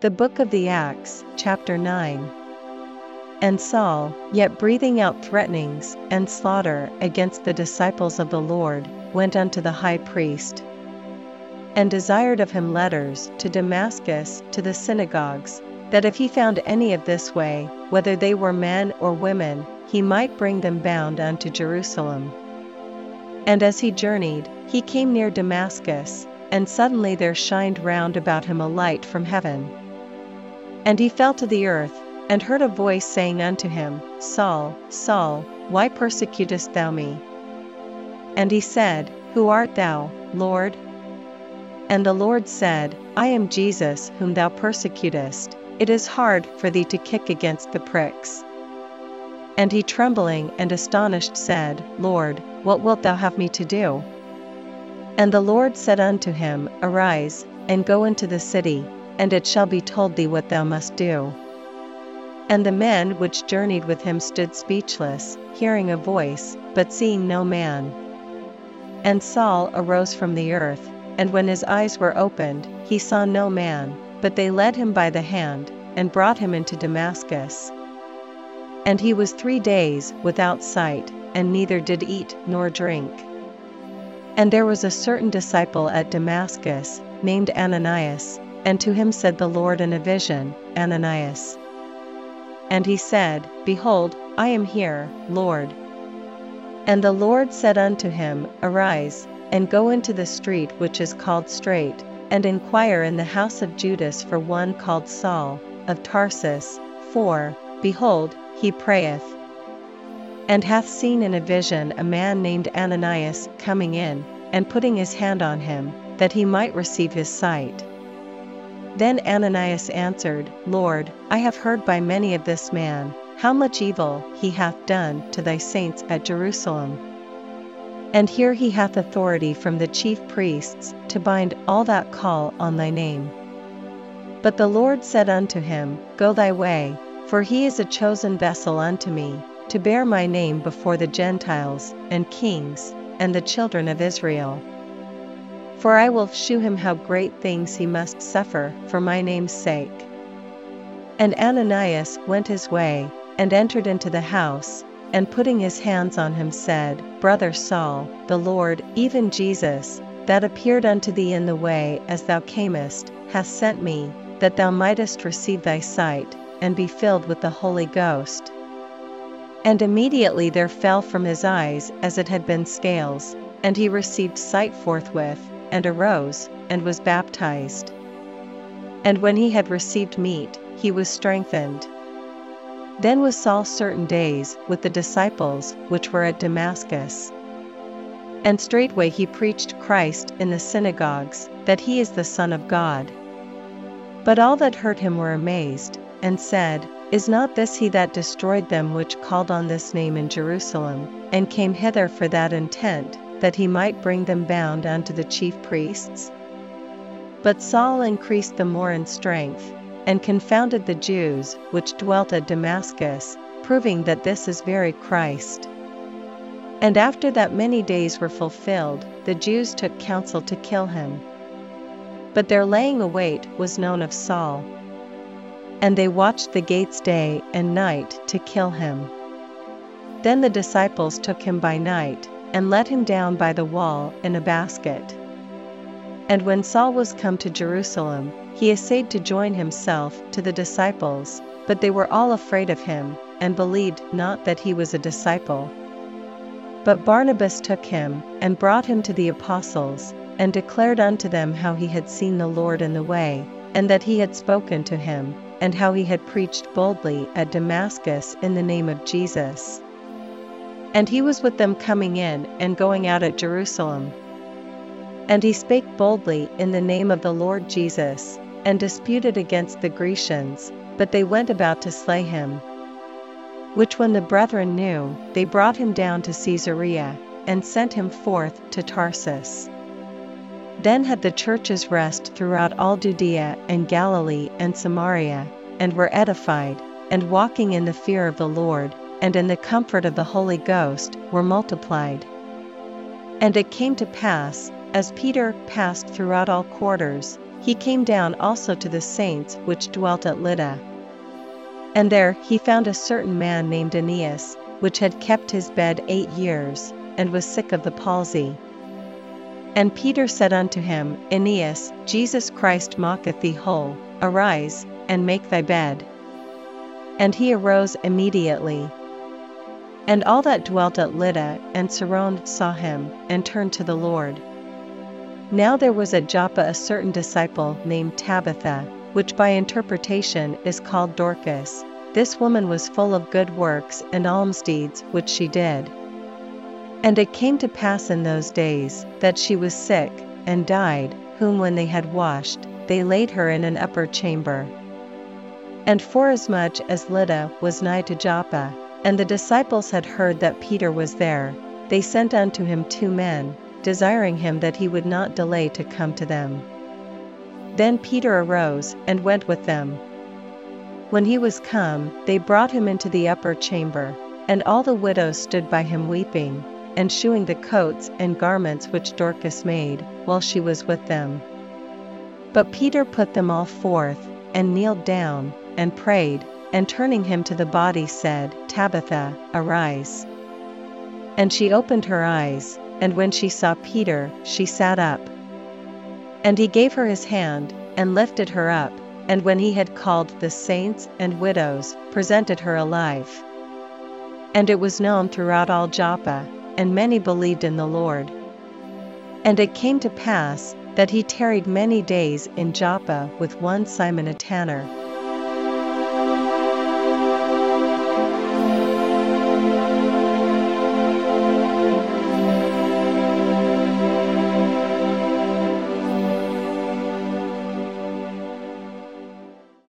The Book of the Acts, chapter 9. And Saul, yet breathing out threatenings and slaughter against the disciples of the Lord, went unto the high priest, and desired of him letters to Damascus to the synagogues, that if he found any of this way, whether they were men or women, he might bring them bound unto Jerusalem. And as he journeyed, he came near Damascus, and suddenly there shined round about him a light from heaven. And he fell to the earth, and heard a voice saying unto him, Saul, Saul, why persecutest thou me? And he said, Who art thou, Lord? And the Lord said, I am Jesus whom thou persecutest, it is hard for thee to kick against the pricks. And he trembling and astonished said, Lord, what wilt thou have me to do? And the Lord said unto him, Arise, and go into the city, and it shall be told thee what thou must do. And the men which journeyed with him stood speechless, hearing a voice, but seeing no man. And Saul arose from the earth, and when his eyes were opened, he saw no man, but they led him by the hand, and brought him into Damascus. And he was three days without sight, and neither did eat nor drink. And there was a certain disciple at Damascus, named Ananias, and to him said the Lord in a vision, Ananias. And he said, Behold, I am here, Lord. And the Lord said unto him, Arise, and go into the street which is called Straight, and inquire in the house of Judas for one called Saul, of Tarsus, for, behold, he prayeth. And hath seen in a vision a man named Ananias coming in, and putting his hand on him, that he might receive his sight. Then Ananias answered, Lord, I have heard by many of this man, how much evil he hath done to thy saints at Jerusalem. And here he hath authority from the chief priests to bind all that call on thy name. But the Lord said unto him, Go thy way, for he is a chosen vessel unto me, to bear my name before the Gentiles, and kings, and the children of Israel. For I will shew him how great things he must suffer for my name's sake. And Ananias went his way, and entered into the house, and putting his hands on him said, Brother Saul, the Lord, even Jesus, that appeared unto thee in the way as thou camest, hath sent me, that thou mightest receive thy sight, and be filled with the Holy Ghost. And immediately there fell from his eyes as it had been scales, and he received sight forthwith, and arose, and was baptized. And when he had received meat, he was strengthened. Then was Saul certain days with the disciples which were at Damascus. And straightway he preached Christ in the synagogues, that he is the Son of God. But all that heard him were amazed, and said, Is not this he that destroyed them which called on this name in Jerusalem, and came hither for that intent, that he might bring them bound unto the chief priests? But Saul increased the more in strength, and confounded the Jews which dwelt at Damascus, proving that this is very Christ. And after that many days were fulfilled, the Jews took counsel to kill him. But their laying await was known of Saul. And they watched the gates day and night to kill him. Then the disciples took him by night, and let him down by the wall in a basket. And when Saul was come to Jerusalem, he essayed to join himself to the disciples, but they were all afraid of him, and believed not that he was a disciple. But Barnabas took him, and brought him to the apostles, and declared unto them how he had seen the Lord in the way, and that he had spoken to him, and how he had preached boldly at Damascus in the name of Jesus. And he was with them coming in and going out at Jerusalem. And he spake boldly in the name of the Lord Jesus, and disputed against the Grecians, but they went about to slay him. Which when the brethren knew, they brought him down to Caesarea, and sent him forth to Tarsus. Then had the churches rest throughout all Judea and Galilee and Samaria, and were edified, and walking in the fear of the Lord, and in the comfort of the Holy Ghost, were multiplied. And it came to pass, as Peter passed throughout all quarters, he came down also to the saints which dwelt at Lydda. And there he found a certain man named Aeneas, which had kept his bed eight years, and was sick of the palsy. And Peter said unto him, Aeneas, Jesus Christ mocketh thee whole, arise, and make thy bed. And he arose immediately. And all that dwelt at Lydda and Saron saw him, and turned to the Lord. Now there was at Joppa a certain disciple named Tabitha, which by interpretation is called Dorcas. This woman was full of good works and almsdeeds which she did. And it came to pass in those days that she was sick, and died, whom when they had washed, they laid her in an upper chamber. And forasmuch as Lydda was nigh to Joppa, and the disciples had heard that Peter was there, they sent unto him two men, desiring him that he would not delay to come to them. Then Peter arose and went with them. When he was come, they brought him into the upper chamber, and all the widows stood by him weeping, and shewing the coats and garments which Dorcas made, while she was with them. But Peter put them all forth, and kneeled down, and prayed, and turning him to the body said, Tabitha, arise. And she opened her eyes, and when she saw Peter, she sat up. And he gave her his hand, and lifted her up, and when he had called the saints and widows, presented her alive. And it was known throughout all Joppa, and many believed in the Lord. And it came to pass, that he tarried many days in Joppa with one Simon a tanner,